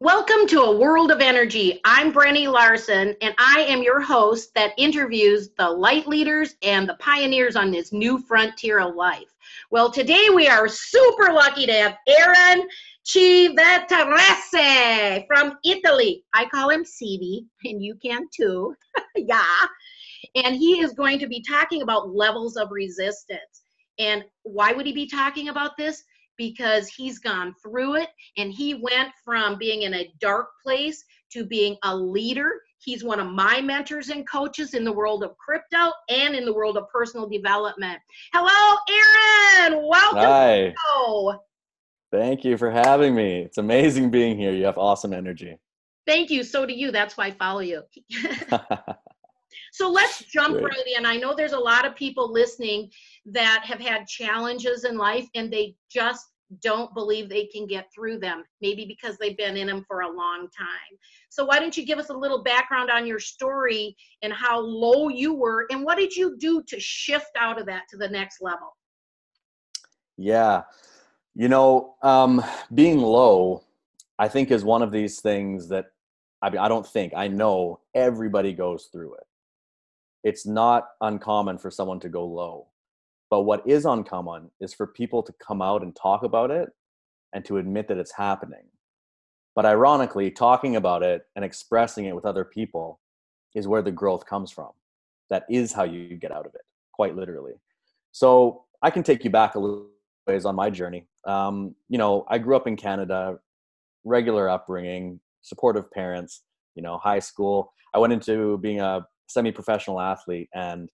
Welcome to a world of energy. I'm Brenny Larson, and I am your host that interviews the light leaders and the pioneers on this new frontier of life. Well, today we are super lucky to have Aaron Civitarese from Italy. I call him CV, and you can too. yeah. And he is going to be talking about levels of resistance. And why would he be talking about this? Because he's gone through it and he went from being in a dark place to being a leader. He's one of my mentors and coaches in the world of crypto and in the world of personal development. Hello, Aaron. Welcome. Hi. Thank you for having me. It's amazing being here. You have awesome energy. Thank you. So do you. That's why I follow you. so let's jump Great. right in. I know there's a lot of people listening that have had challenges in life and they just don't believe they can get through them, maybe because they've been in them for a long time. So, why don't you give us a little background on your story and how low you were, and what did you do to shift out of that to the next level? Yeah, you know, um, being low, I think, is one of these things that I mean, I don't think, I know everybody goes through it. It's not uncommon for someone to go low but what is uncommon is for people to come out and talk about it and to admit that it's happening. But ironically, talking about it and expressing it with other people is where the growth comes from. That is how you get out of it, quite literally. So I can take you back a little ways on my journey. Um, you know, I grew up in Canada, regular upbringing, supportive parents, you know, high school. I went into being a semi professional athlete and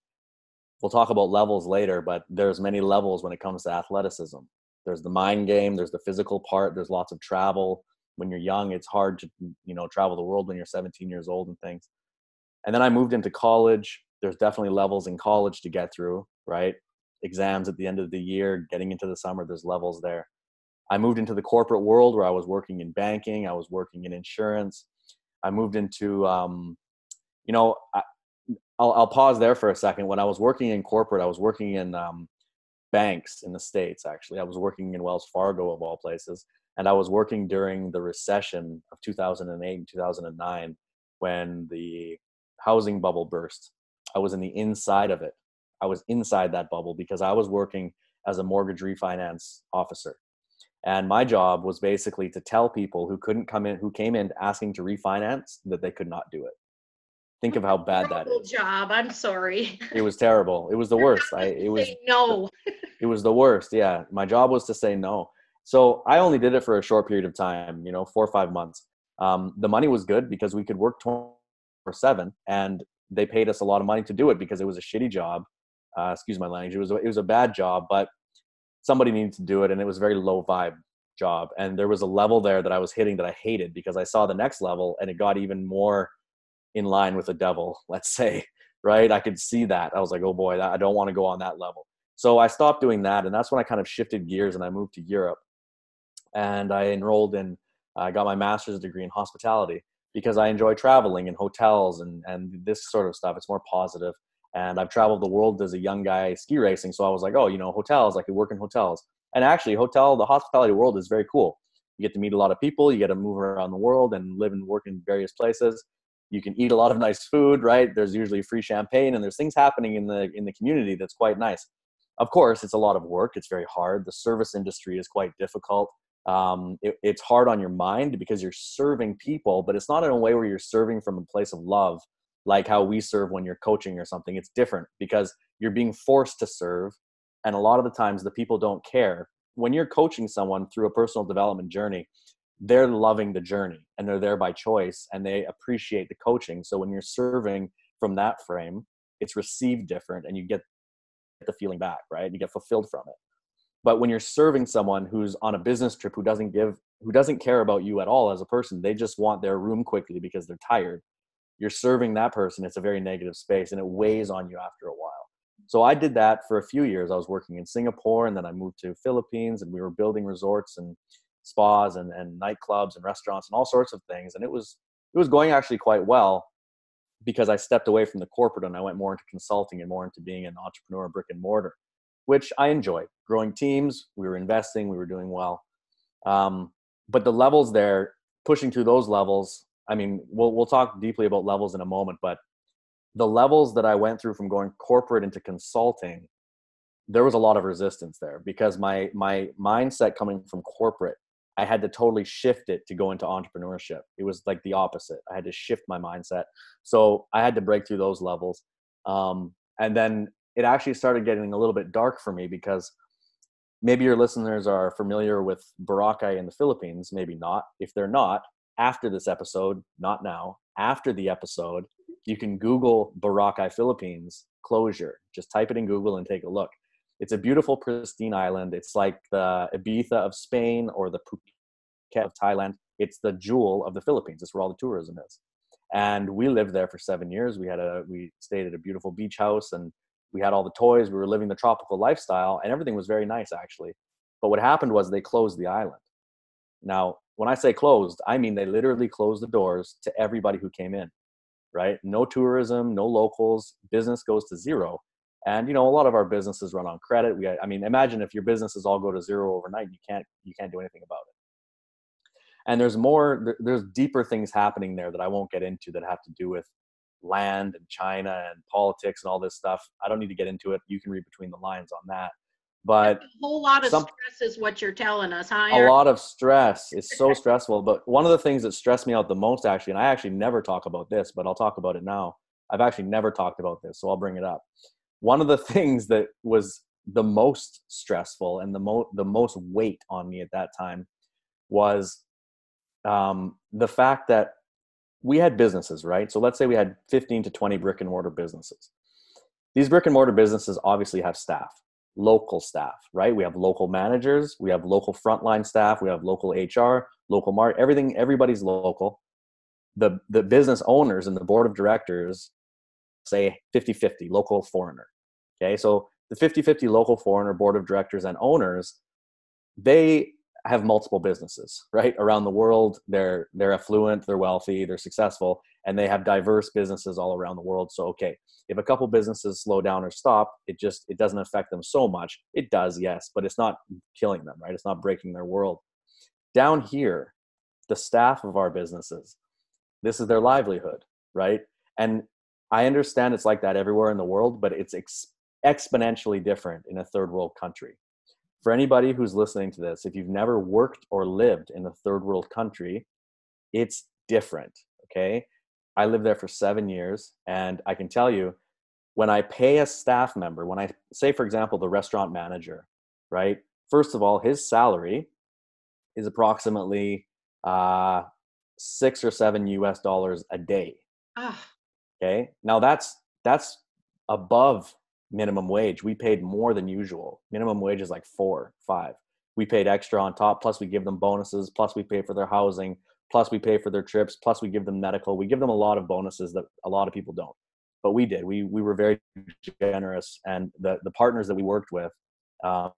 we'll talk about levels later, but there's many levels when it comes to athleticism. There's the mind game, there's the physical part, there's lots of travel. When you're young, it's hard to, you know, travel the world when you're 17 years old and things. And then I moved into college. There's definitely levels in college to get through, right? Exams at the end of the year, getting into the summer, there's levels there. I moved into the corporate world where I was working in banking, I was working in insurance. I moved into, um, you know, I'll, I'll pause there for a second. When I was working in corporate, I was working in um, banks in the states. Actually, I was working in Wells Fargo of all places, and I was working during the recession of 2008 and 2009 when the housing bubble burst. I was in the inside of it. I was inside that bubble because I was working as a mortgage refinance officer. And my job was basically to tell people who couldn't come in, who came in asking to refinance, that they could not do it. Think of how bad that is. Job. I'm sorry. It was terrible. It was the worst. I it was no. it was the worst. Yeah, my job was to say no. So I only did it for a short period of time. You know, four or five months. Um, the money was good because we could work 24 seven, and they paid us a lot of money to do it because it was a shitty job. Uh, excuse my language. It was it was a bad job, but somebody needed to do it, and it was a very low vibe job. And there was a level there that I was hitting that I hated because I saw the next level, and it got even more in line with the devil, let's say, right? I could see that. I was like, oh boy, I don't want to go on that level. So I stopped doing that. And that's when I kind of shifted gears and I moved to Europe. And I enrolled in, I got my master's degree in hospitality because I enjoy traveling in hotels and, and this sort of stuff. It's more positive. And I've traveled the world as a young guy ski racing. So I was like, oh, you know, hotels, I could work in hotels. And actually, hotel, the hospitality world is very cool. You get to meet a lot of people, you get to move around the world and live and work in various places you can eat a lot of nice food right? There's usually free champagne and there's things happening in the in the community that's quite nice. Of course it's a lot of work. It's very hard. The service industry is quite difficult. Um, it, it's hard on your mind because you're serving people but it's not in a way where you're serving from a place of love like how we serve when you're coaching or something. It's different because you're being forced to serve and a lot of the times the people don't care. When you're coaching someone through a personal development journey they're loving the journey and they're there by choice and they appreciate the coaching. So when you're serving from that frame, it's received different and you get the feeling back, right? You get fulfilled from it. But when you're serving someone who's on a business trip who doesn't give who doesn't care about you at all as a person, they just want their room quickly because they're tired. You're serving that person, it's a very negative space and it weighs on you after a while. So I did that for a few years. I was working in Singapore and then I moved to Philippines and we were building resorts and spas and, and nightclubs and restaurants and all sorts of things. And it was it was going actually quite well because I stepped away from the corporate and I went more into consulting and more into being an entrepreneur brick and mortar, which I enjoyed. Growing teams, we were investing, we were doing well. Um, but the levels there pushing through those levels, I mean, we'll we'll talk deeply about levels in a moment, but the levels that I went through from going corporate into consulting, there was a lot of resistance there because my my mindset coming from corporate, I had to totally shift it to go into entrepreneurship. It was like the opposite. I had to shift my mindset. So I had to break through those levels. Um, and then it actually started getting a little bit dark for me because maybe your listeners are familiar with Boracay in the Philippines, maybe not. If they're not, after this episode, not now, after the episode, you can Google Boracay Philippines closure. Just type it in Google and take a look. It's a beautiful, pristine island. It's like the Ibiza of Spain or the Phuket of Thailand. It's the jewel of the Philippines. It's where all the tourism is. And we lived there for seven years. We had a we stayed at a beautiful beach house and we had all the toys. We were living the tropical lifestyle and everything was very nice actually. But what happened was they closed the island. Now, when I say closed, I mean they literally closed the doors to everybody who came in, right? No tourism, no locals, business goes to zero. And you know, a lot of our businesses run on credit. We, I mean, imagine if your businesses all go to zero overnight, you can't you can't do anything about it. And there's more, there's deeper things happening there that I won't get into that have to do with land and China and politics and all this stuff. I don't need to get into it. You can read between the lines on that but a whole lot of some, stress is what you're telling us huh a lot of stress it's so stressful but one of the things that stressed me out the most actually and i actually never talk about this but i'll talk about it now i've actually never talked about this so i'll bring it up one of the things that was the most stressful and the most the most weight on me at that time was um, the fact that we had businesses right so let's say we had 15 to 20 brick and mortar businesses these brick and mortar businesses obviously have staff local staff, right? We have local managers, we have local frontline staff, we have local HR, local market, everything, everybody's local. The, the business owners and the board of directors say 50 50 local foreigner. Okay, so the 50 50 local foreigner board of directors and owners, they have multiple businesses right? Around the world they're they're affluent they're wealthy they're successful and they have diverse businesses all around the world. So okay if a couple businesses slow down or stop it just it doesn't affect them so much. It does yes but it's not killing them right? It's not breaking their world. Down here the staff of our businesses this is their livelihood right? And i understand it's like that everywhere in the world but it's ex- exponentially different in a third world country for anybody who's listening to this, if you've never worked or lived in a third world country, it's different. Okay. I lived there for seven years, and I can tell you when I pay a staff member, when I say, for example, the restaurant manager, right? First of all, his salary is approximately uh, six or seven US dollars a day. Ah. Okay. Now that's that's above minimum wage. We paid more than usual. Minimum wage is like four, five. We paid extra on top, plus we give them bonuses, plus we pay for their housing, plus we pay for their trips, plus we give them medical. We give them a lot of bonuses that a lot of people don't. But we did. We we were very generous, and the the partners that we worked with, uh,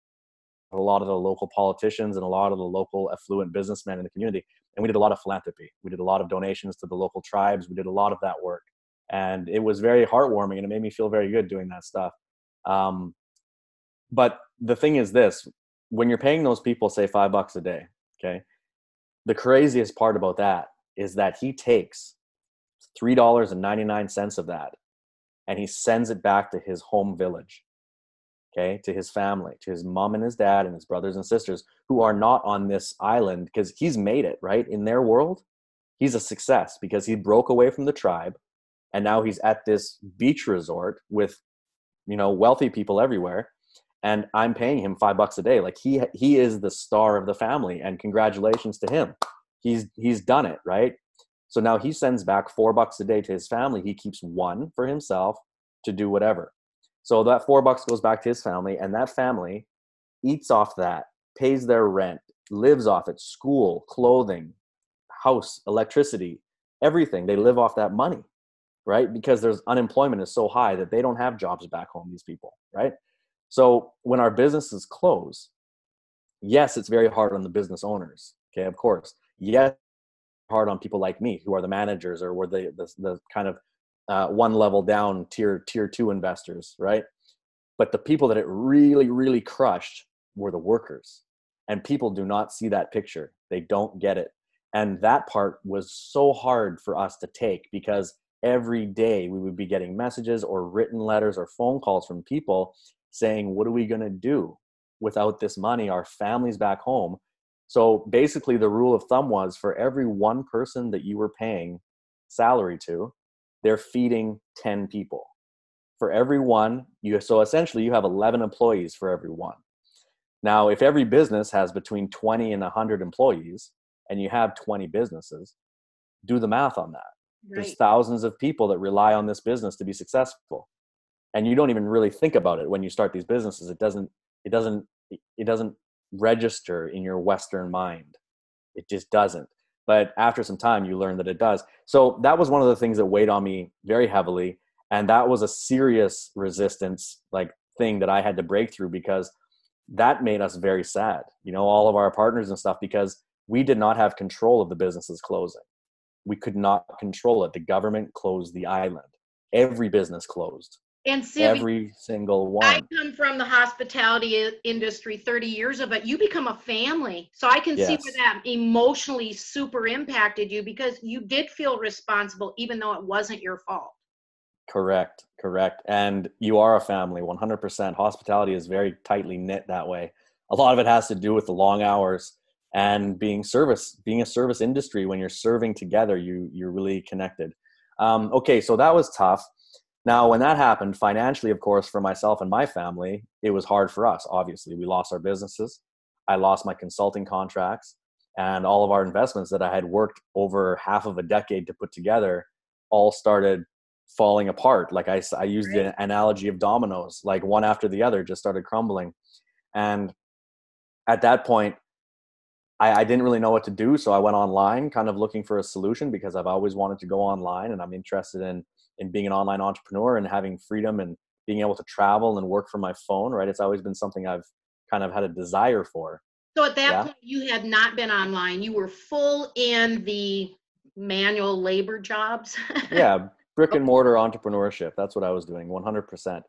a lot of the local politicians and a lot of the local affluent businessmen in the community, and we did a lot of philanthropy. We did a lot of donations to the local tribes. We did a lot of that work, and it was very heartwarming, and it made me feel very good doing that stuff. Um, but the thing is this when you're paying those people, say five bucks a day, okay, the craziest part about that is that he takes $3.99 of that and he sends it back to his home village okay to his family to his mom and his dad and his brothers and sisters who are not on this island because he's made it right? In their world he's a success because he broke away from the tribe and now he's at this beach resort with you know wealthy people everywhere and i'm paying him five bucks a day. Like he he is the star of the family and congratulations to him. He's he's done it right? So now he sends back four bucks a day to his family. He keeps one for himself to do whatever. So that four bucks goes back to his family and that family eats off that pays their rent lives off it school clothing house electricity everything. They live off that money right? Because there's unemployment is so high that they don't have jobs back home, these people, right? So when our businesses close, yes, it's very hard on the business owners. Okay, of course. Yes, hard on people like me who are the managers or were the the, the kind of uh, one level down tier tier two investors, right? But the people that it really really crushed were the workers, and people do not see that picture. They don't get it, And that part was so hard for us to take because every day we would be getting messages or written letters or phone calls from people saying, What are we going to do without this money? Our families back home. So basically, the rule of thumb was for every one person that you were paying salary to, they're feeding 10 people. For every one, you so essentially you have 11 employees for every one. Now, if every business has between 20 and 100 employees, and you have 20 businesses, do the math on that. Right. There's thousands of people that rely on this business to be successful. And you don't even really think about it when you start these businesses. It doesn't it doesn't it doesn't register in your western mind. It just doesn't. But after some time you learn that it does. So that was one of the things that weighed on me very heavily and that was a serious resistance like thing that I had to break through because that made us very sad. You know, all of our partners and stuff because we did not have control of the businesses closing. We could not control it. The government closed the island. Every business closed. And every single one. I come from the hospitality industry 30 years of it. You become a family. So I can yes. see where that emotionally super impacted you because you did feel responsible, even though it wasn't your fault. Correct, correct. And you are a family, 100%. Hospitality is very tightly knit that way. A lot of it has to do with the long hours and being service being a service industry when you're serving together you you're really connected. Um, okay so that was tough. Now when that happened financially of course for myself and my family it was hard for us obviously. We lost our businesses. I lost my consulting contracts and all of our investments that i had worked over half of a decade to put together all started falling apart. Like i, I used the analogy of dominoes like one after the other just started crumbling. And at that point I, I, didn't really know what to do, so I went online, kind of looking for a solution because I've always wanted to go online, and I'm interested in in being an online entrepreneur and having freedom and being able to travel and work from my phone. Right, it's always been something I've kind of had a desire for. So at that yeah. point, you had not been online; you were full in the manual labor jobs. yeah, brick and mortar entrepreneurship. That's what I was doing, 100%.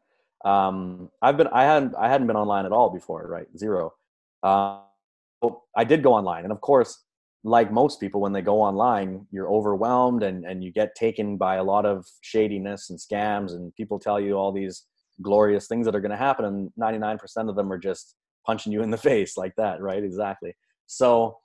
Um, I've been, I hadn't, I hadn't been online at all before, right? Zero. Um, I did go online, and of course, like most people, when they go online, you're overwhelmed and and you get taken by a lot of shadiness and scams, and people tell you all these glorious things that are going to happen, and 99% of them are just punching you in the face like that, right? Exactly. So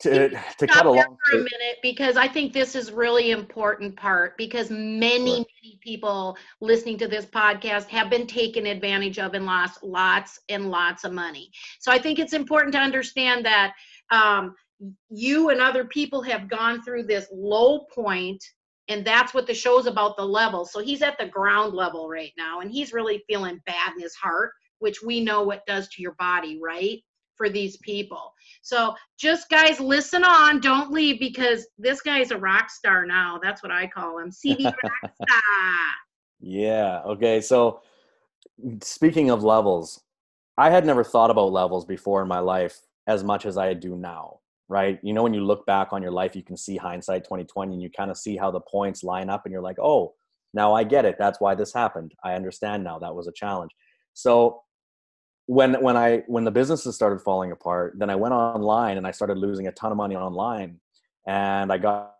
to, to cut along for a minute because I think this is really important part because many sure. many people listening to this podcast have been taken advantage of and lost lots and lots of money. So I think it's important to understand that um, you and other people have gone through this low point and that's what the show's about the level. So he's at the ground level right now and he's really feeling bad in his heart, which we know what does to your body, right? For these people. So just guys, listen on. Don't leave because this guy's a rock star now. That's what I call him. CV rock star. Yeah. Okay. So speaking of levels, I had never thought about levels before in my life as much as I do now. Right. You know, when you look back on your life, you can see hindsight 2020 and you kind of see how the points line up and you're like, oh, now I get it. That's why this happened. I understand now. That was a challenge. So when when I when the businesses started falling apart, then I went online and I started losing a ton of money online, and I got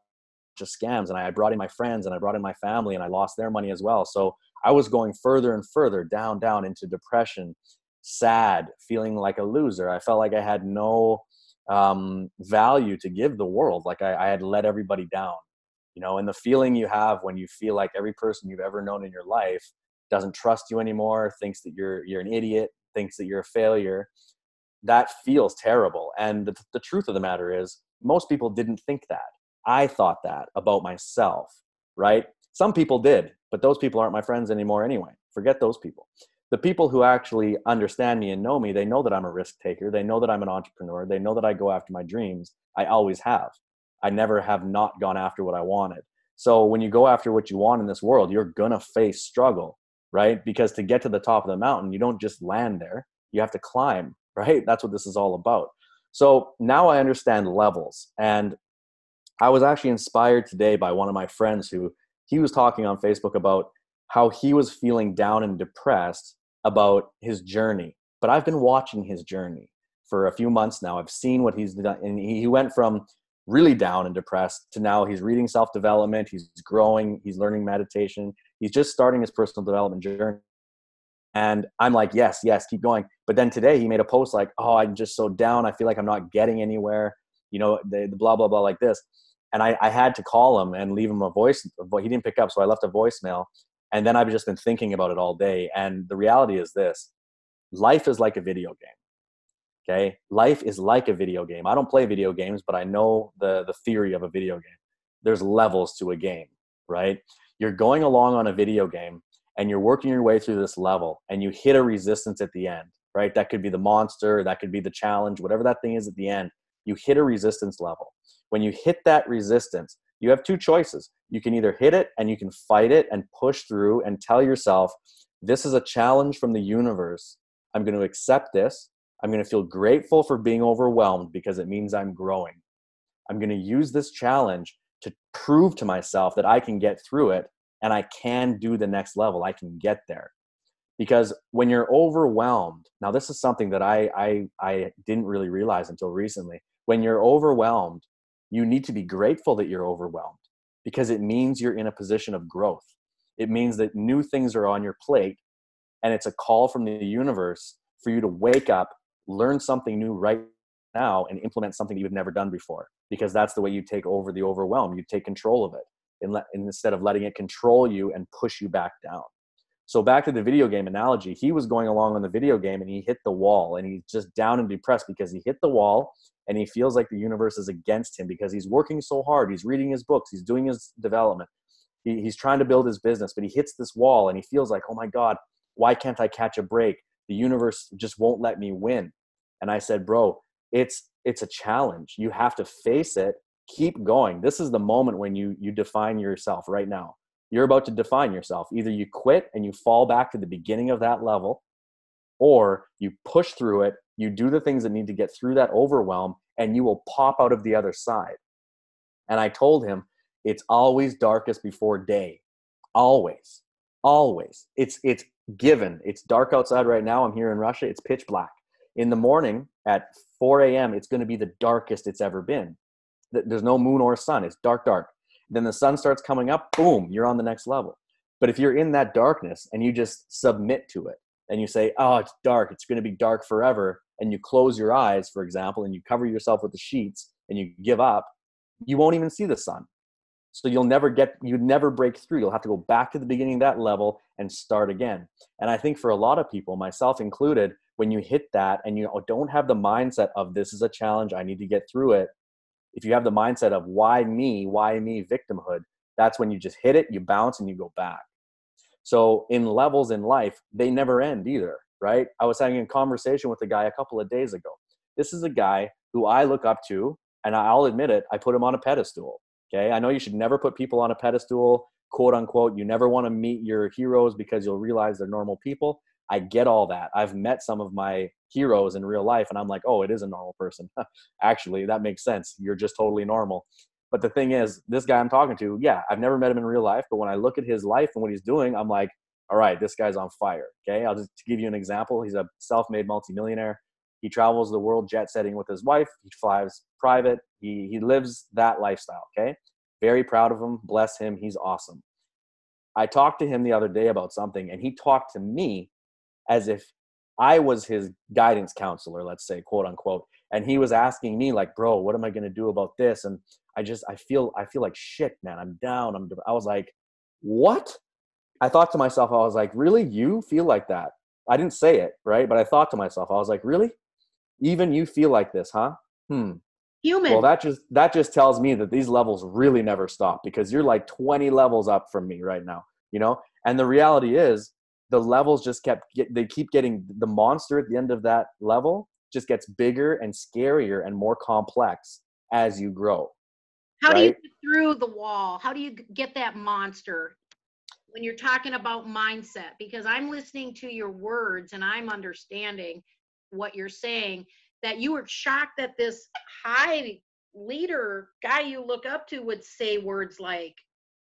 just scams and I brought in my friends and I brought in my family and I lost their money as well. So I was going further and further down down into depression, sad, feeling like a loser. I felt like I had no um, value to give the world. Like I, I had let everybody down, you know. And the feeling you have when you feel like every person you've ever known in your life doesn't trust you anymore, thinks that you're you're an idiot, thinks that you're a failure, that feels terrible. And the, the truth of the matter is, most people didn't think that. I thought that about myself, right? Some people did, but those people aren't my friends anymore anyway. Forget those people. The people who actually understand me and know me, they know that I'm a risk taker. They know that I'm an entrepreneur. They know that I go after my dreams. I always have. I never have not gone after what I wanted. So when you go after what you want in this world, you're to face struggle right? Because to get to the top of the mountain, you don't just land there, you have to climb, right? That's what this is all about. So now I understand levels. And I was actually inspired today by one of my friends who he was talking on Facebook about how he was feeling down and depressed about his journey. But I've been watching his journey for a few months now. I've seen what he's done. And he went from really down and depressed to now he's reading self development, he's growing, he's learning meditation, he's just starting his personal development journey. And I'm like, yes, yes, keep going. But then today he made a post like, oh, I'm just so down. I feel like I'm not getting anywhere. You know, the, the blah, blah, blah, like this. And I, I had to call him and leave him a voice. But he didn't pick up. So I left a voicemail. And then I've just been thinking about it all day. And the reality is this life is like a video game. Okay. Life is like a video game. I don't play video games, but I know the, the theory of a video game. There's levels to a game, right? You're going along on a video game and you're working your way through this level and you hit a resistance at the end, right? That could be the monster, that could be the challenge, whatever that thing is at the end. You hit a resistance level. When you hit that resistance, you have two choices. You can either hit it and you can fight it and push through and tell yourself, this is a challenge from the universe. I'm going to accept this. I'm going to feel grateful for being overwhelmed because it means I'm growing. I'm going to use this challenge to prove to myself that I can get through it and I can do the next level. I can get there. Because when you're overwhelmed, now this is something that I, I, I didn't really realize until recently. When you're overwhelmed, you need to be grateful that you're overwhelmed because it means you're in a position of growth. It means that new things are on your plate and it's a call from the universe for you to wake up, learn something new right now, and implement something you've never done before because that's the way you take over the overwhelm. You take control of it instead of letting it control you and push you back down. So back to the video game analogy, he was going along on the video game and he hit the wall and he's just down and depressed because he hit the wall and he feels like the universe is against him because he's working so hard. He's reading his books, he's doing his development, he, he's trying to build his business, but he hits this wall and he feels like, oh my God, why can't I catch a break? The universe just won't let me win. And I said, bro, it's it's a challenge. You have to face it. Keep going. This is the moment when you you define yourself right now. You're about to define yourself. Either you quit and you fall back to the beginning of that level or you push through it you do the things that need to get through that overwhelm and you will pop out of the other side. And i told him it's always darkest before day. Always. Always. It's it's given. It's dark outside right now. I'm here in russia. It's pitch black. In the morning at 4 a.m it's going to be the darkest it's ever been. There's no moon or sun it's dark dark. Then the sun starts coming up boom you're on the next level. But if you're in that darkness and you just submit to it and you say oh it's dark it's going to be dark forever and you close your eyes for example and you cover yourself with the sheets and you give up you won't even see the sun. So you'll never get you'd never break through. You'll have to go back to the beginning of that level and start again. And i think for a lot of people myself included when you hit that and you don't have the mindset of this is a challenge i need to get through it if you have the mindset of why me, why me, victimhood, that's when you just hit it, you bounce, and you go back. So in levels in life, they never end either, right? I was having a conversation with a guy a couple of days ago. This is a guy who I look up to, and I'll admit it, I put him on a pedestal. Okay. I know you should never put people on a pedestal, quote unquote. You never want to meet your heroes because you'll realize they're normal people. I get all that. I've met some of my heroes in real life and I'm like, oh, it is a normal person. Actually, that makes sense. You're just totally normal. But the thing is, this guy I'm talking to, yeah, I've never met him in real life, but when I look at his life and what he's doing, I'm like, all right, this guy's on fire. Okay. I'll just give you an example. He's a self made multimillionaire. He travels the world jet setting with his wife. He flies private. He, he lives that lifestyle. Okay. Very proud of him. Bless him. He's awesome. I talked to him the other day about something, and he talked to me as if I was his guidance counselor, let's say, quote unquote. And he was asking me, like, bro, what am I gonna do about this? And I just I feel I feel like shit, man. I'm down. I'm I was like, what? I thought to myself, I was like, really? You feel like that? I didn't say it, right? But I thought to myself, I was like, really? Even you feel like this, huh? Hmm. Human. Well, that just that just tells me that these levels really never stop because you're like 20 levels up from me right now, you know? And the reality is the levels just kept get, they keep getting the monster at the end of that level just gets bigger and scarier and more complex as you grow. How right? do you get through the wall? How do you get that monster when you're talking about mindset? Because I'm listening to your words and I'm understanding what you're saying that you were shocked that this high leader guy you look up to would say words like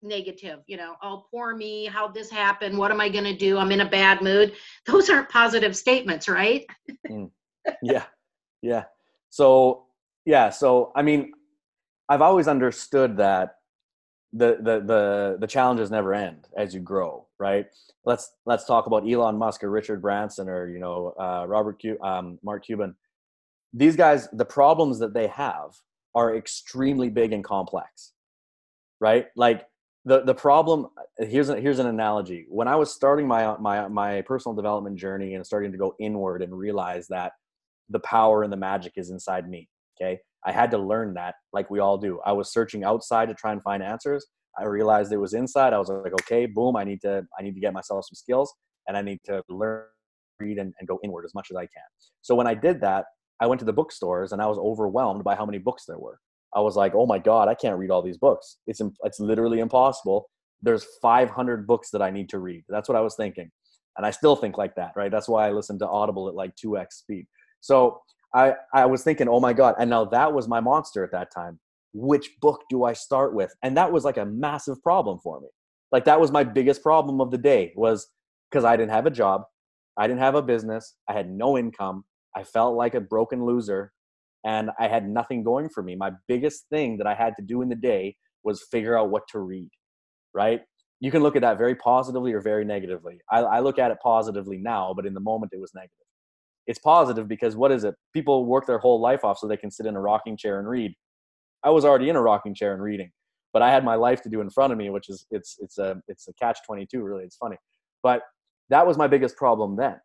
negative you know oh poor me how this happened what am i going to do i'm in a bad mood those aren't positive statements right mm. yeah yeah so yeah so i mean I've always understood that the the the the challenges never end as you grow, right? Let's let's talk about Elon Musk or Richard Branson or you know uh, Robert Q, um, Mark Cuban. These guys, the problems that they have are extremely big and complex, right? Like the the problem. Uh, here's a, here's an analogy. When I was starting my uh, my my personal development journey and starting to go inward and realize that the power and the magic is inside me. Okay, I had to learn that, like we all do. I was searching outside to try and find answers. I realized it was inside. I was like, okay, boom, I need to I need to get myself some skills and I need to learn, read, and, and go inward as much as I can. So when I did that, I went to the bookstores and I was overwhelmed by how many books there were. I was like, oh my god, I can't read all these books. It's it's literally impossible. There's 500 books that I need to read. That's what I was thinking, and I still think like that, right? That's why I listen to Audible at like 2x speed. So I, I was thinking, oh my God. And now that was my monster at that time. Which book do I start with? And that was like a massive problem for me. Like that was my biggest problem of the day was because I didn't have a job. I didn't have a business. I had no income. I felt like a broken loser and I had nothing going for me. My biggest thing that I had to do in the day was figure out what to read, right? You can look at that very positively or very negatively. I, I look at it positively now, but in the moment it was negative it's positive because what is it? People work their whole life off so they can sit in a rocking chair and read. I was already in a rocking chair and reading, but I had my life to do in front of me, which is it's it's a it's a catch twenty two. Really, it's funny, but that was my biggest problem then.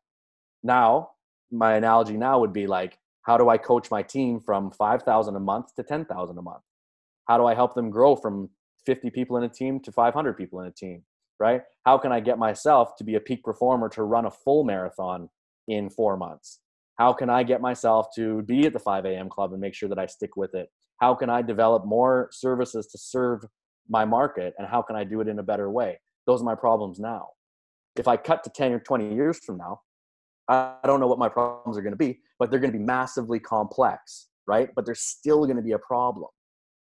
Now, my analogy now would be like, how do I coach my team from five thousand a month to ten thousand a month? How do I help them grow from fifty people in a team to five hundred people in a team? Right? How can I get myself to be a peak performer to run a full marathon in four months? How can I get myself to be at the 5 a.m. club and make sure that I stick with it? How can I develop more services to serve my market? And how can I do it in a better way? Those are my problems now. If I cut to 10 or 20 years from now, I don't know what my problems are going to be, but they're going to be massively complex, right? But there's still going to be a problem.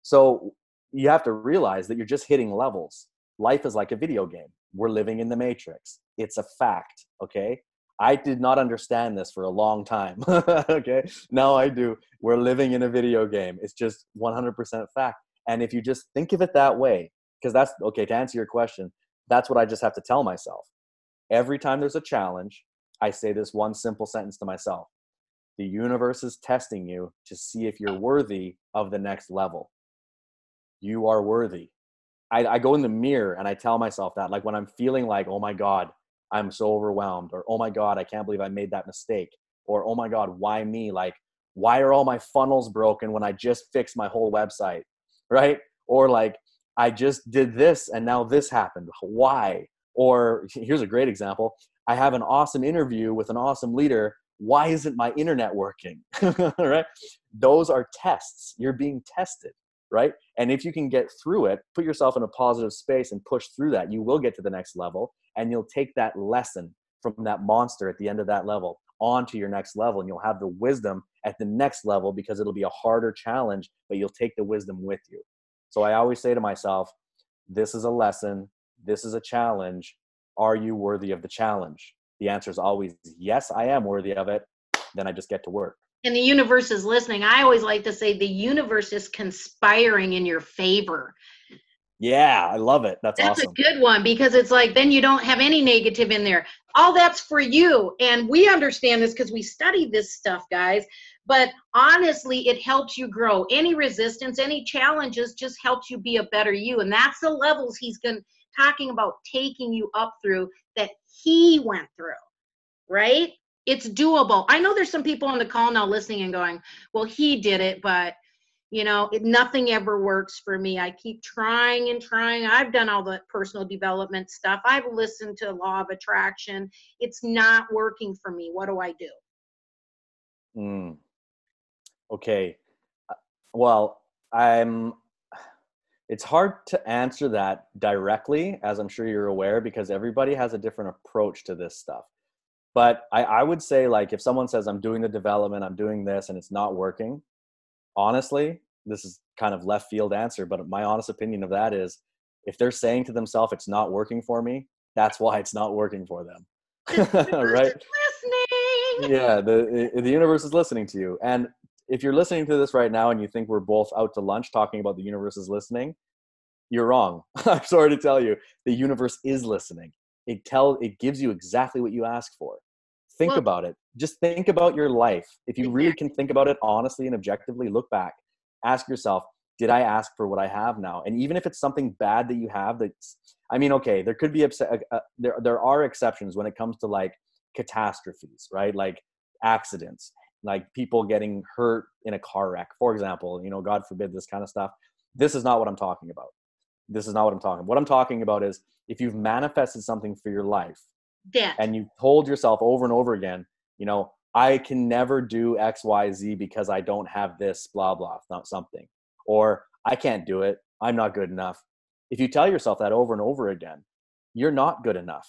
So you have to realize that you're just hitting levels. Life is like a video game. We're living in the matrix. It's a fact, okay? I did not understand this for a long time. okay, now I do. We're living in a video game. It's just 100% fact. And if you just think of it that way, because that's okay, to answer your question, that's what I just have to tell myself. Every time there's a challenge, I say this one simple sentence to myself The universe is testing you to see if you're worthy of the next level. You are worthy. I, I go in the mirror and I tell myself that, like when I'm feeling like, oh my God, I'm so overwhelmed, or oh my God, I can't believe I made that mistake, or oh my God, why me? Like, why are all my funnels broken when I just fixed my whole website, right? Or like, I just did this and now this happened. Why? Or here's a great example I have an awesome interview with an awesome leader. Why isn't my internet working? right? Those are tests. You're being tested, right? And if you can get through it, put yourself in a positive space and push through that, you will get to the next level and you'll take that lesson from that monster at the end of that level onto your next level and you'll have the wisdom at the next level because it'll be a harder challenge but you'll take the wisdom with you so i always say to myself this is a lesson this is a challenge are you worthy of the challenge the answer is always yes i am worthy of it then i just get to work and the universe is listening i always like to say the universe is conspiring in your favor yeah, I love it. That's, that's awesome. a good one because it's like then you don't have any negative in there. All that's for you. And we understand this because we study this stuff, guys. But honestly, it helps you grow. Any resistance, any challenges just helps you be a better you. And that's the levels he's going talking about taking you up through that he went through. Right? It's doable. I know there's some people on the call now listening and going, well, he did it, but you know it, nothing ever works for me i keep trying and trying i've done all the personal development stuff i've listened to law of attraction it's not working for me what do i do mm. okay uh, well i'm it's hard to answer that directly as i'm sure you're aware because everybody has a different approach to this stuff but I, I would say like if someone says i'm doing the development i'm doing this and it's not working honestly, this is kind of left field answer, but my honest opinion of that is if they're saying to themselves it's not working for me, that's why it's not working for them. right? Listening. Yeah, the the universe is listening to you. And if you're listening to this right now and you think we're both out to lunch talking about the universe is listening, you're wrong. I'm sorry to tell you, the universe is listening. It tell it gives you exactly what you ask for. Think Well- about it. Just think about your life. If you really can think about it honestly and objectively, look back. Ask yourself, did I ask for what I have now? And even if it's something bad that you have that's I mean, okay, there could be upset, uh, uh, there there are exceptions when it comes to like catastrophes, right? Like accidents, like people getting hurt in a car wreck, for example, you know, God forbid this kind of stuff. This is not what I'm talking about. This is not what I'm talking about. What I'm talking about is if you've manifested something for your life Debt. and you told yourself over and over again, you know, I can never do X, Y, Z because I don't have this, blah, blah, not something. Or I can't do it. I'm not good enough. If you tell yourself that over and over again, you're not good enough.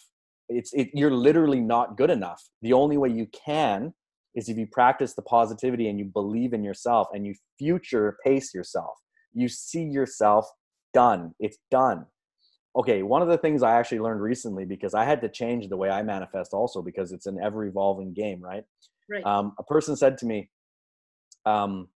It's it, you're literally not good enough. The only way you can is if you practice the positivity and you believe in yourself and you future pace yourself. You see yourself done. It's done. Okay, one of the things I actually learned recently because I had to change the way I manifest also because it's an ever evolving game, right? right. Um, a person said to me, um,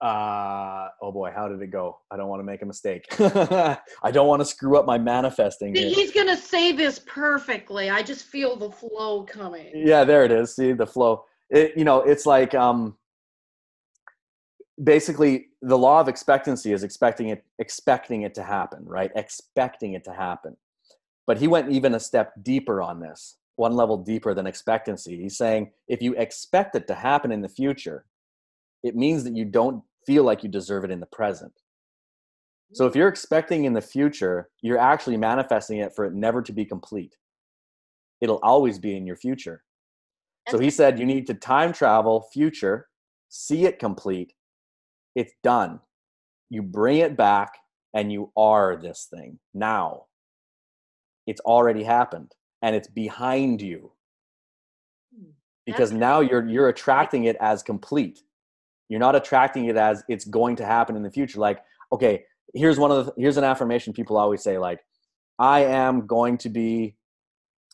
uh, oh boy, how did it go? I don't want to make a mistake. I don't want to screw up my manifesting. here. He's gonna say this perfectly. I just feel the flow coming. yeah there it is see the flow it, you know it's like um basically the law of expectancy is expecting it expecting it to happen right expecting it to happen but he went even a step deeper on this one level deeper than expectancy he's saying if you expect it to happen in the future it means that you don't feel like you deserve it in the present so if you're expecting in the future you're actually manifesting it for it never to be complete it'll always be in your future so he said you need to time travel future, see it complete. It's done. You bring it back and you are this thing now. It's already happened and it's behind you Hmm. because now you're you're attracting it as complete. You're not attracting it as it's going to happen in the future like okay, here's one of the here's an affirmation people always say like I am going to be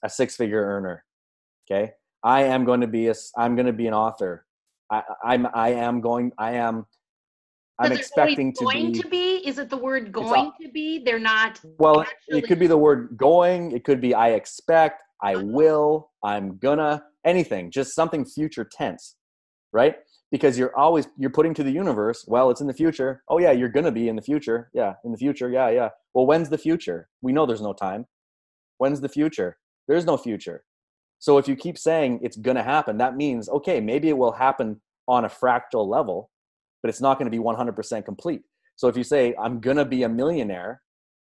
a six-figure earner. Okay? I am going to be a i'm going to be an author. I, I'm I am going I am I'm expecting to going be to be. Is it the word going to be? They're not. well actually- it could be the word going it could be I expect I Uh-huh. will I'm gonna anything just something future tense right because you're always you're putting to the universe well it's in the future. Oh yeah you're gonna be in the future. Yeah in the future. Yeah yeah. Well when's the future? We know there's no time. When's the future? There's no future. So if you keep saying it's gonna happen that means okay maybe it will happen on a fractal level but it's not to be 100% complete. So if you say i'm gonna be a millionaire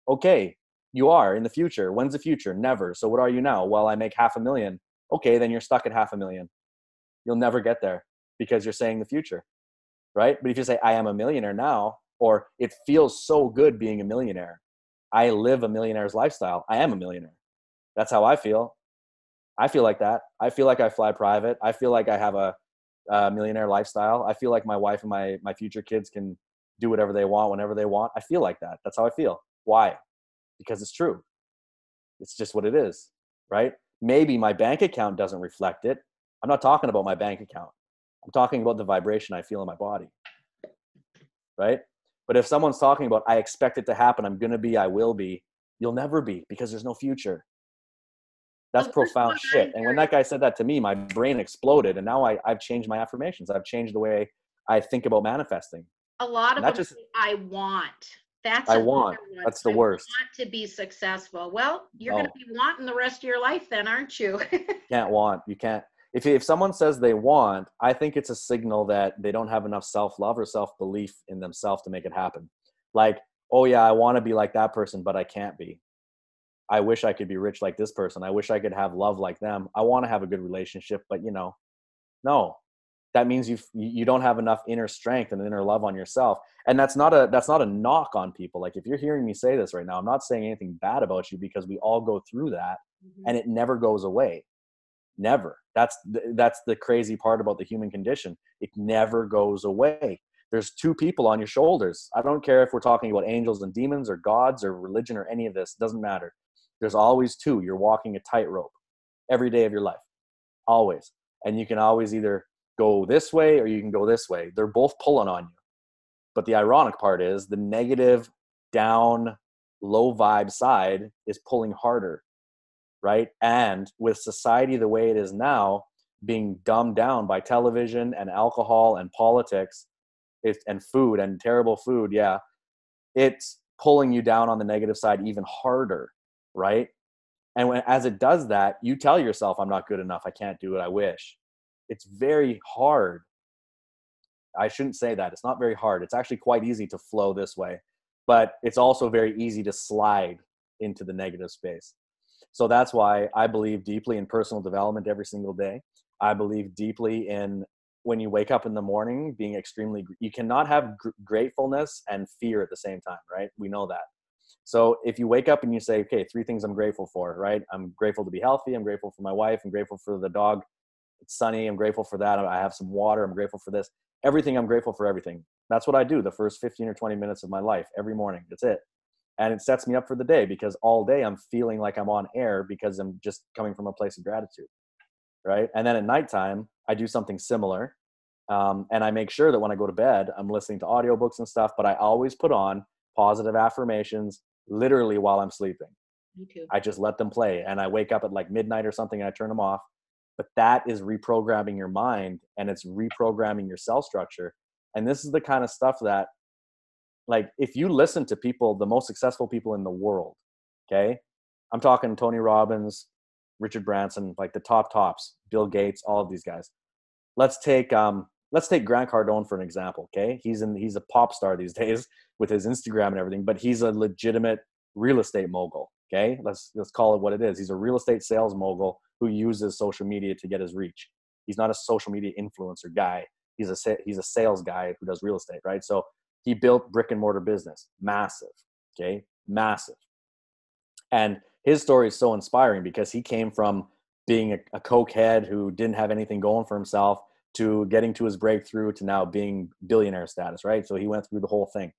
okay you are in the future. When's the future? Never. So what are you now? Well i make half a million. Okay then you're stuck at half a million. You'll never get there because you're saying the future right? But if you say i am a millionaire now or it feels so good being a millionaire. I live a millionaire's lifestyle. I am a millionaire. That's how i feel. I feel like that. I feel like i fly private. I feel like i have a, a millionaire lifestyle. I feel like my wife and my my future kids can do whatever they want whenever they want. I feel like that. That's how i feel. Why? Because it's true. It's just what it is right? Maybe my bank account doesn't reflect it. I'm not talking about my bank account i'm talking about the vibration i feel in my body right but if someone's talking about i expect it to happen i'm going to be i will be you'll never be because there's no future that's profound shit and when that guy said that to me my brain exploded and now I, i've changed my affirmations i've changed the way i think about manifesting A lot of Not them just- I want. That's I want. That's the I worst. Want to be successful. Well, you're No. going to oh. be wanting the rest of your life, then, aren't you? can't want you can't if, if someone says they want i think it's a signal that they don't have enough self-love or self-belief in themselves to make it happen. Like oh yeah i want to be like that person but i can't be. I wish i could be rich like this person. I wish i could have love like them. I want to have a good relationship but you know no. That means you you don't have enough inner strength and inner love on yourself. And that's not a that's not a knock on people. Like if you're hearing me say this right now i'm not saying anything bad about you because we all go through that mm-hmm. and it never goes away never. That's the, that's the crazy part about the human condition. It never goes away. There's two people on your shoulders. I don't care if we're talking about angels and demons or gods or religion or any of this doesn't matter. There's always two. You're walking a tightrope every day of your life. Always. And you can always either go this way or you can go this way. They're both pulling on you. But the ironic part is the negative, down, low vibe side is pulling harder, right? And with society the way it is now, being dumbed down by television and alcohol and politics it, and food and terrible food, yeah, it's pulling you down on the negative side even harder, right? And when, as it does that, you tell yourself, I'm not good enough. I can't do it. I wish. It's very hard. I shouldn't say that. It's not very hard. It's actually quite easy to flow this way, but it's also very easy to slide into the negative space. So that's why I believe deeply in personal development every single day. I believe deeply in when you wake up in the morning being extremely you cannot have gr- gratefulness and fear at the same time right? We know that. So if you wake up and you say okay three things i'm grateful for right? I'm grateful to be healthy i'm grateful for my wife i'm grateful for the dog it's sunny i'm grateful for that i have some water i'm grateful for this. Everything i'm grateful for everything. That's what i do the first 15 or 20 minutes of my life every morning that's it and it sets me up for the day because all day i'm feeling like i'm on air because i'm just coming from a place of gratitude right? And then at nighttime, I do something similar. Um, and I make sure that when I go to bed, I'm listening to audiobooks and stuff, but I always put on positive affirmations literally while I'm sleeping. Me too. I just let them play and I wake up at like midnight or something and I turn them off. But that is reprogramming your mind and it's reprogramming your cell structure. And this is the kind of stuff that, like, if you listen to people, the most successful people in the world, okay? I'm talking Tony Robbins, Richard Branson, like the top tops, Bill Gates, all of these guys. Let's take um, let's take Grant Cardone for an example. Okay, he's in he's a pop star these days with his Instagram and everything, but he's a legitimate real estate mogul. Okay, let's let's call it what it is. He's a real estate sales mogul who uses social media to get his reach. He's not a social media influencer guy. He's a he's a sales guy who does real estate, right? So he built brick and mortar business, massive. Okay, massive, and his story is so inspiring because he came from being a, a coke head who didn't have anything going for himself to getting to his breakthrough to now being billionaire status, right? So he went through the whole thing.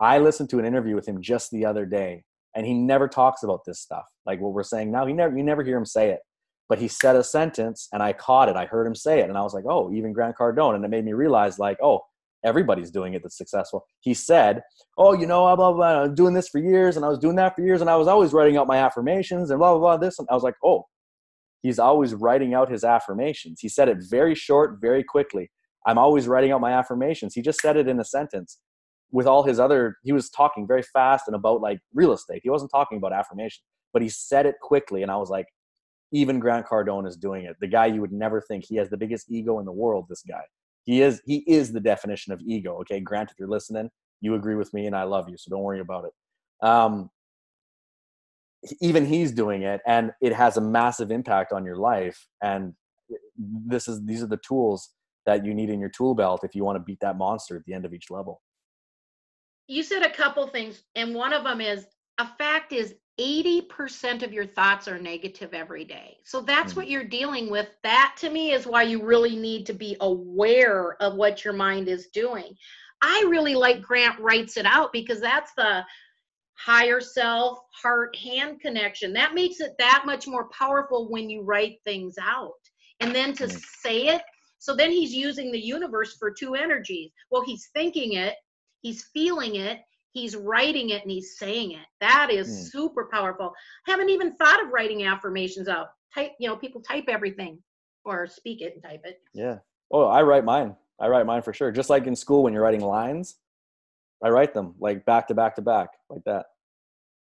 I listened to an interview with him just the other day, and he never talks about this stuff. Like what we're saying now, he never you never hear him say it. But he said a sentence and I caught it. I heard him say it, and I was like, oh, even Grant Cardone. And it made me realize, like, oh, everybody's doing it that's successful. He said, "Oh, you know, blah blah blah. I'm doing this for years, and I was doing that for years, and I was always writing out my affirmations and blah blah blah. This, and I was like, oh, he's always writing out his affirmations. He said it very short, very quickly. I'm always writing out my affirmations. He just said it in a sentence. With all his other, he was talking very fast and about like real estate. He wasn't talking about affirmation, but he said it quickly, and I was like, even Grant Cardone is doing it. The guy you would never think he has the biggest ego in the world. This guy he is he is the definition of ego. Okay, Grant, if you're listening, you agree with me, and I love you, so don't worry about it. Um, even he's doing it, and it has a massive impact on your life. And this is these are the tools that you need in your tool belt if you want to beat that monster at the end of each level. You said a couple things, and one of them is a fact is 80% of your thoughts are negative every day. So that's mm. what you're dealing with. That to me is why you really need to be aware of what your mind is doing. I really like Grant writes it out because that's the higher self, heart, hand connection. That makes it that much more powerful when you write things out. And then to mm. say it, so then he's using the universe for two energies. Well, he's thinking it, he's feeling it, he's writing it and he's saying it. That is mm. super powerful. Haven't even thought of writing affirmations out. Type, you know, people type everything or speak it and type it. Yeah. Oh, I write mine. I write mine for sure. Just like in school when you're writing lines, I write them like back to back to back like that.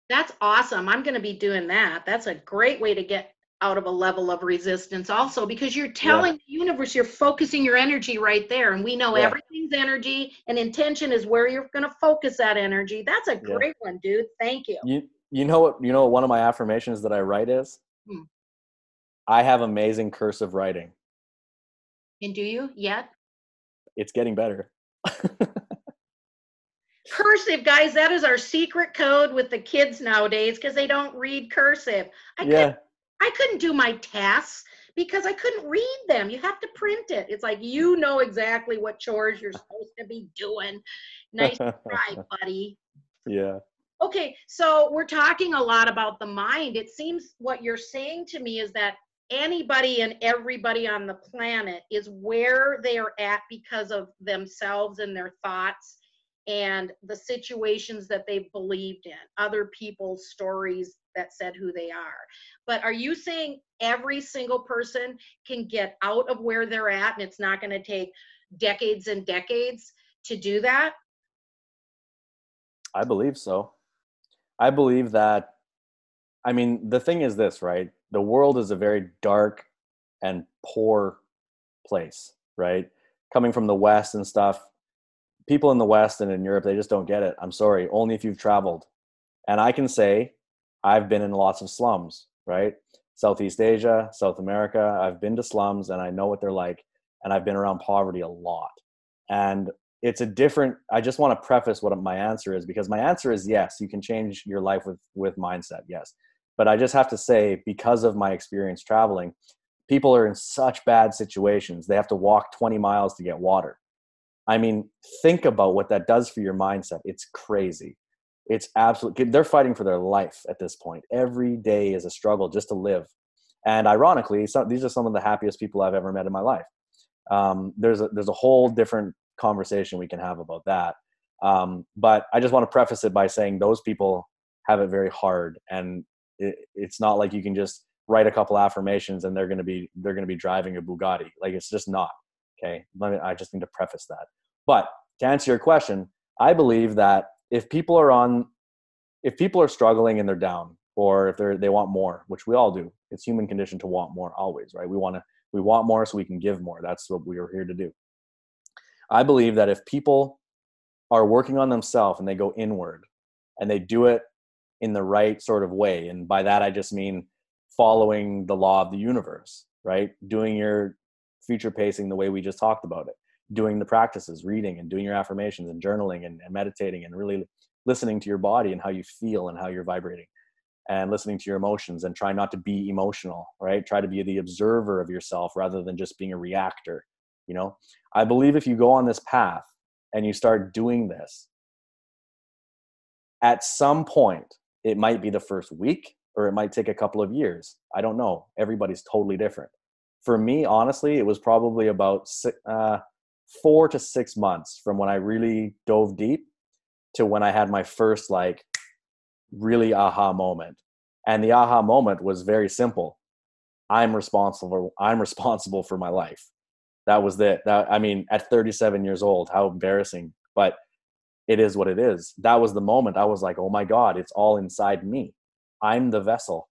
That's awesome. I'm going to be doing that. That's a great way to get out of a level of resistance also because you're telling yeah. the universe you're focusing your energy right there and we know yeah. everything's energy and intention is where you're going to focus that energy that's a great yeah. one dude thank you you you know what you know what one of my affirmations that i write is hmm. i have amazing cursive writing and do you yet it's getting better cursive guys that is our secret code with the kids nowadays because they don't read cursive i yeah. could I couldn't do my tasks because I couldn't read them. You have to print it. It's like you know exactly what chores you're supposed to be doing. Nice try, buddy. Yeah. Okay, so we're talking a lot about the mind. It seems what you're saying to me is that anybody and everybody on the planet is where they are at because of themselves and their thoughts and the situations that they've believed in, other people's stories that said who they are. But are you saying every single person can get out of where they're at and it's not going to take decades and decades to do that? I believe so. I believe that, I mean, the thing is this, right? The world is a very dark and poor place, right? Coming from the West and stuff, people in the West and in Europe, they just don't get it. I'm sorry, only if you've traveled. And I can say I've been in lots of slums, right? Southeast Asia, South America. I've been to slums and I know what they're like. And I've been around poverty a lot. And it's a different, I just want to preface what my answer is because my answer is yes, you can change your life with, with mindset, yes. But I just have to say, because of my experience traveling, people are in such bad situations. They have to walk 20 miles to get water I mean, think about what that does for your mindset. It's crazy. It's absolutely, they're fighting for their life at this point. Every day is a struggle just to live. And ironically, some, these are some of the happiest people I've ever met in my life. Um, there's, a, there's a whole different conversation we can have about that. Um, but I just want to preface it by saying those people have it very hard. And it, it's not like you can just write a couple affirmations and they're going to be, they're going to be driving a Bugatti. Like it's just not. Okay, let me, I just need to preface that. But to answer your question, I believe that if people are on, if people are struggling and they're down, or if they're they want more, which we all do, it's human condition to want more always, right? We want to we want more so we can give more. That's what we are here to do. I believe that if people are working on themselves and they go inward and they do it in the right sort of way, and by that I just mean following the law of the universe, right? Doing your future pacing the way we just talked about it doing the practices reading and doing your affirmations and journaling and, and meditating and really listening to your body and how you feel and how you're vibrating and listening to your emotions and try not to be emotional right? Try to be the observer of yourself rather than just being a reactor you know? I believe if you go on this path and you start doing this at some point it might be the first week or it might take a couple of years. I don't know. Everybody's totally different. For me, honestly, it was probably about six, uh, four to six months from when I really dove deep to when I had my first like really aha moment. And the aha moment was very simple. I'm responsible. I'm responsible for my life. That was it. That I mean, at 37 years old, how embarrassing, but it is what it is. That was the moment I was like, oh my God, it's all inside me. I'm the vessel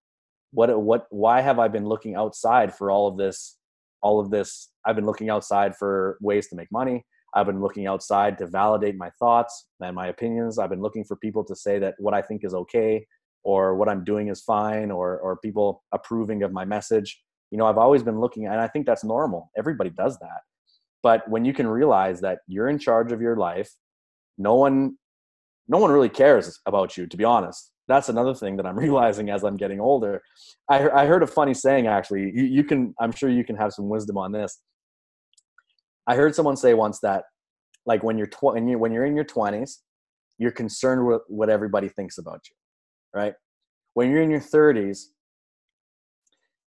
what what why have i been looking outside for all of this all of this. I've been looking outside for ways to make money. I've been looking outside to validate my thoughts and my opinions. I've been looking for people to say that what i think is okay or what i'm doing is fine or or people approving of my message. You know i've always been looking and i think that's normal. Everybody does that. But when you can realize that you're in charge of your life no one no one really cares about you to be honest that's another thing that I'm realizing as I'm getting older. I, I heard a funny saying actually. You, you can, I'm sure you can have some wisdom on this. I heard someone say once that, like when you're tw- when, you, when you're in your 20s, you're concerned with what everybody thinks about you, right? When you're in your 30s,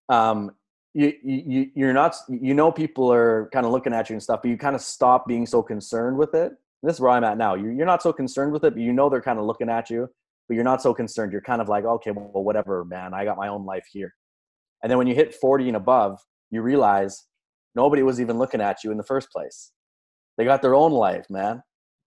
um, you, you you're not you know people are kind of looking at you and stuff, but you kind of stop being so concerned with it. This is where I'm at now. You're, you're not so concerned with it, but you know they're kind of looking at you but you're not so concerned. You're kind of like, okay, well, whatever, man. I got my own life here. And then when you hit 40 and above, you realize nobody was even looking at you in the first place. They got their own life, man.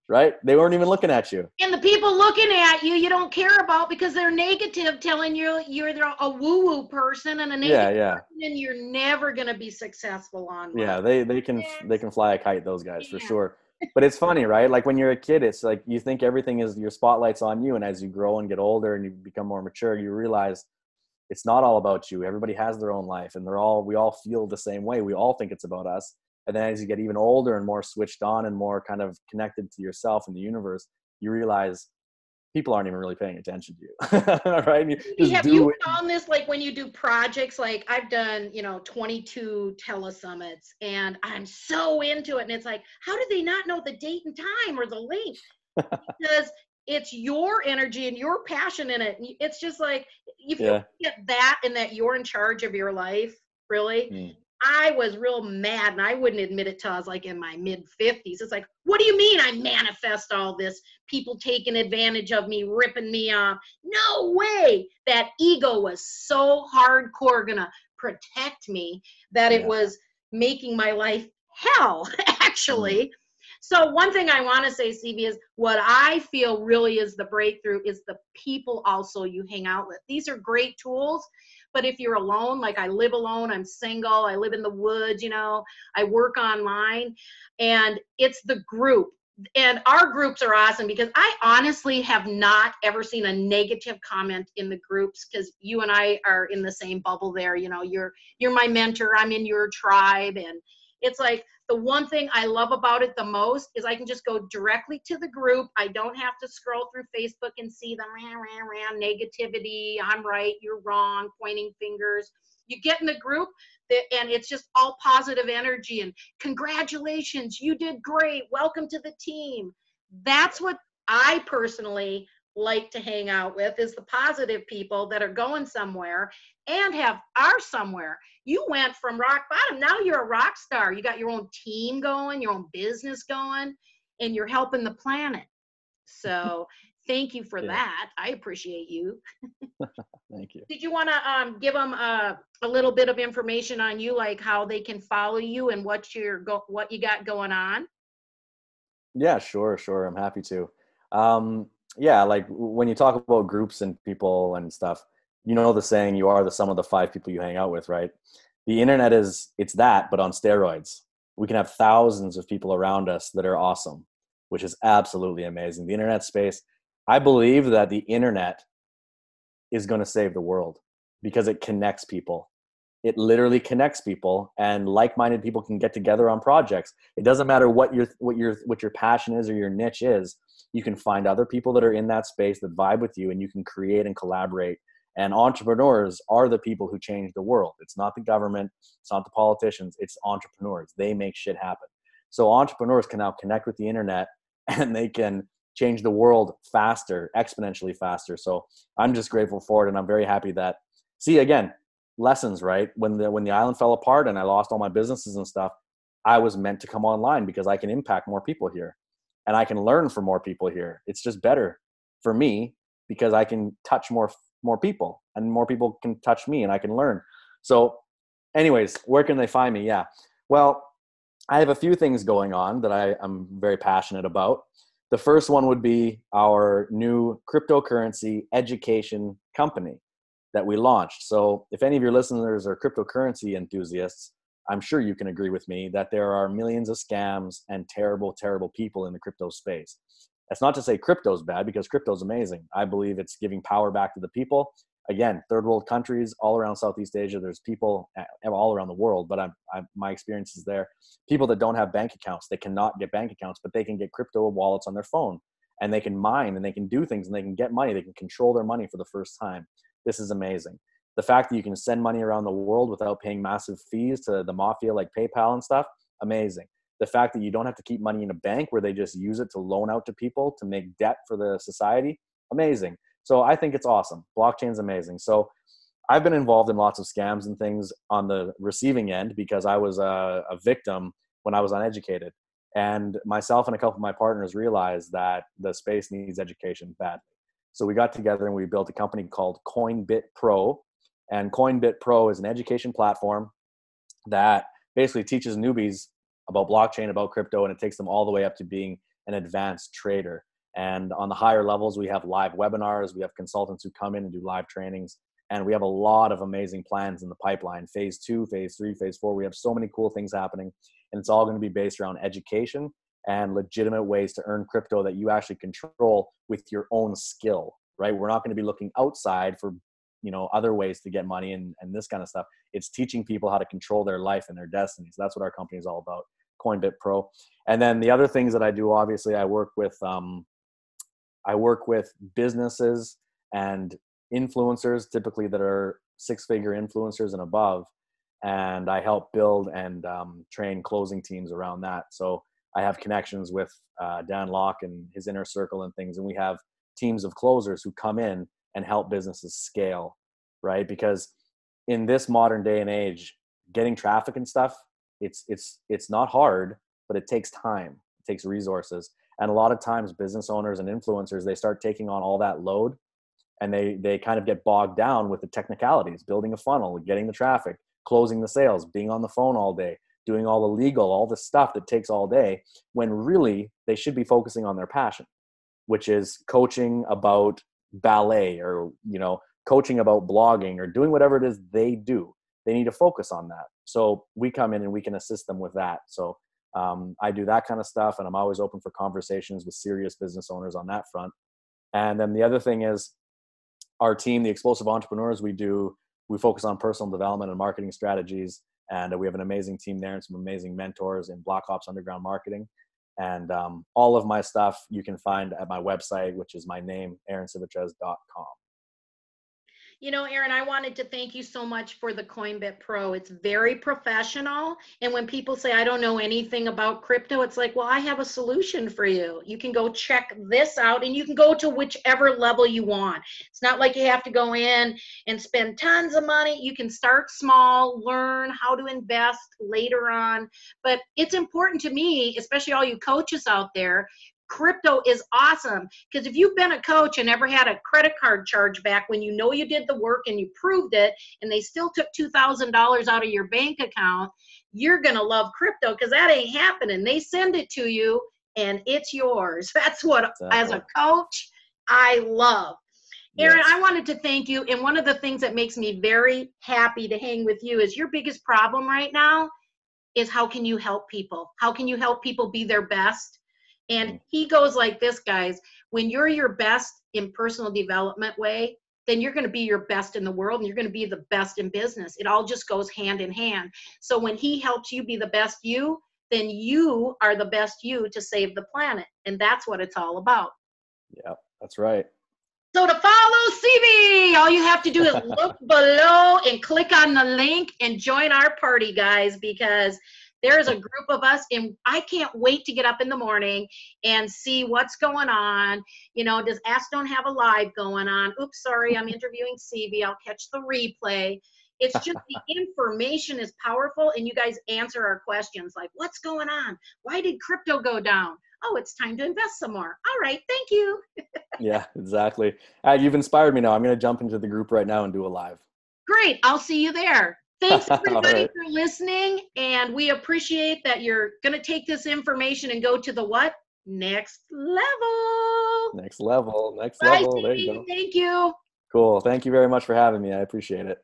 Right? They weren't even looking at you. And the people looking at you, you don't care about because they're negative, telling you you're a woo-woo person and a negative yeah, yeah. and you're never going to be successful on. Yeah, they they can they can fly a kite. Those guys yeah. for sure but it's funny, right? Like when you're a kid, it's like you think everything is your spotlight's on you, and as you grow and get older and you become more mature, you realize it's not all about you. Everybody has their own life, and they're all we all feel the same way. We all think it's about us. And then as you get even older and more switched on and more kind of connected to yourself and the universe, you realize people aren't even really paying attention to you right you have you it. found this like when you do projects like i've done you know 22 telesummits and i'm so into it and it's like how do they not know the date and time or the link because it's your energy and your passion in it it's just like if yeah. you get that and that you're in charge of your life really. Mm. I was real mad and I wouldn't admit it till I was like in my mid 50s. It's like, what do you mean I manifest all this? People taking advantage of me, ripping me off. No way. That ego was so hardcore gonna protect me that it Yeah. was making my life hell, actually. Mm-hmm. So one thing I want to say, Stevie, is what I feel really is the breakthrough is the people also you hang out with. These are great tools, but if you're alone, like I live alone, I'm single, I live in the woods, you know, I work online, and it's the group. And our groups are awesome because I honestly have not ever seen a negative comment in the groups because you and I are in the same bubble there. You know, you're you're my mentor, I'm in your tribe, and it's like the one thing I love about it the most is I can just go directly to the group. I don't have to scroll through Facebook and see the ran, ran, ran, negativity. I'm right, you're wrong, pointing fingers. You get in the group and it's just all positive energy and congratulations, you did great. Welcome to the team. That's what I personally like to hang out with is the positive people that are going somewhere and have are somewhere. You went from rock bottom, now you're a rock star. You got your own team going, your own business going, and you're helping the planet. So thank you for Yeah. that. I appreciate you. Thank you. Did you want to um, give them a, a little bit of information on you, like how they can follow you and what you're go- what you got going on? Yeah, sure, sure. I'm happy to. Um, yeah, like when you talk about groups and people and stuff, you know the saying, you are the sum of the five people you hang out with, right? The internet is, it's that, but on steroids. We can have thousands of people around us that are awesome, which is absolutely amazing. The internet space, I believe that the internet is going to save the world because it connects people. It literally connects people, and like-minded people can get together on projects. It doesn't matter what your what your what your passion is or your niche is. You can find other people that are in that space that vibe with you, and you can create and collaborate. And entrepreneurs are the people who change the world. It's not the government, it's not the politicians, it's entrepreneurs. They make shit happen. So entrepreneurs can now connect with the internet and they can change the world faster, exponentially faster. So I'm just grateful for it, and I'm very happy that. See again, lessons right when the when the island fell apart and I lost all my businesses and stuff. I was meant to come online because I can impact more people here, and I can learn from more people here. It's just better for me because I can touch more more people, and more people can touch me, and I can learn. So, anyways, where can they find me? Yeah, well, I have a few things going on that I, I'm very passionate about. The first one would be our new cryptocurrency education company that we launched. So, if any of your listeners are cryptocurrency enthusiasts, I'm sure you can agree with me that there are millions of scams and terrible, terrible people in the crypto space. That's not to say crypto's bad because crypto's amazing. I believe it's giving power back to the people. Again, third world countries all around Southeast Asia, there's people eh, all around the world, but I'm, I'm, my experience is there. People that don't have bank accounts, they cannot get bank accounts, but they can get crypto wallets on their phone and they can mine and they can do things and they can get money. They can control their money for the first time. This is amazing. The fact that you can send money around the world without paying massive fees to the mafia like PayPal and stuff, amazing. The fact that you don't have to keep money in a bank where they just use it to loan out to people to make debt for the society, amazing. So I think it's awesome. Blockchain's amazing. So I've been involved in lots of scams and things on the receiving end because I was a, a victim when I was uneducated. And myself and a couple of my partners realized that the space needs education badly. So we got together and we built a company called CoinBit Pro. And CoinBit Pro is an education platform that basically teaches newbies about blockchain, about crypto, and it takes them all the way up to being an advanced trader. And on the higher levels, we have live webinars, we have consultants who come in and do live trainings, and we have a lot of amazing plans in the pipeline phase two, phase three, phase four. We have so many cool things happening, and it's all going to be based around education and legitimate ways to earn crypto that you actually control with your own skill, right? We're not going to be looking outside for you know other ways to get money and, and this kind of stuff. It's teaching people how to control their life and their destiny so that's what our company is all about coinbit pro. And then the other things that i do obviously i work with um, i work with businesses and influencers typically that are six figure influencers and above and i help build and um, train closing teams around that. So i have connections with uh, dan lok and his inner circle and things and we have teams of closers who come in and help businesses scale right? Because in this modern day and age getting traffic and stuff it's it's it's not hard but it takes time it takes resources. And a lot of times business owners and influencers they start taking on all that load and they they kind of get bogged down with the technicalities building a funnel getting the traffic closing the sales being on the phone all day doing all the legal all the stuff that takes all day when really they should be focusing on their passion which is coaching about ballet or you know coaching about blogging or doing whatever it is they do. They need to focus on that. So we come in and we can assist them with that. So um, i do that kind of stuff and i'm always open for conversations with serious business owners on that front. And then the other thing is our team the explosive entrepreneurs we do we focus on personal development and marketing strategies and we have an amazing team there and some amazing mentors in black ops underground marketing. And um, all of my stuff you can find at my website which is my name aaroncivitarese.com you know, Aaron, I wanted to thank you so much for the Coinbit Pro. It's very professional. And when people say, I don't know anything about crypto, it's like, well, I have a solution for you. You can go check this out and you can go to whichever level you want. It's not like you have to go in and spend tons of money. You can start small, learn how to invest later on. But it's important to me, especially all you coaches out there, crypto is awesome because if you've been a coach and ever had a credit card charge back when you know you did the work and you proved it and they still took $2,000 out of your bank account, you're going to love crypto because that ain't happening. They send it to you and it's yours. That's what, exactly. as a coach, I love. Aaron, yes. I wanted to thank you. And one of the things that makes me very happy to hang with you is your biggest problem right now is how can you help people? How can you help people be their best? And mm. he goes like this, guys when you're your best in personal development way, then you're going to be your best in the world and you're going to be the best in business. It all just goes hand in hand. So when he helps you be the best you, then you are the best you to save the planet. And that's what it's all about. Yeah, that's right. So to follow CB, all you have to do is look below and click on the link and join our party, guys, because there is a group of us and i can't wait to get up in the morning and see what's going on. You know does ask don't have a live going on? Oops sorry i'm interviewing cb i'll catch the replay. It's just the information is powerful and you guys answer our questions like what's going on? Why did crypto go down? Oh it's time to invest some more. All right thank you. Yeah exactly. Uh, you've inspired me now. I'm going to jump into the group right now and do a live. Great i'll see you there Thanks everybody right. for listening, and we appreciate that you're going to take this information and go to the what? Next level. Next level. Next Bye, level. There you go. Thank you. Cool. Thank you very much for having me. I appreciate it.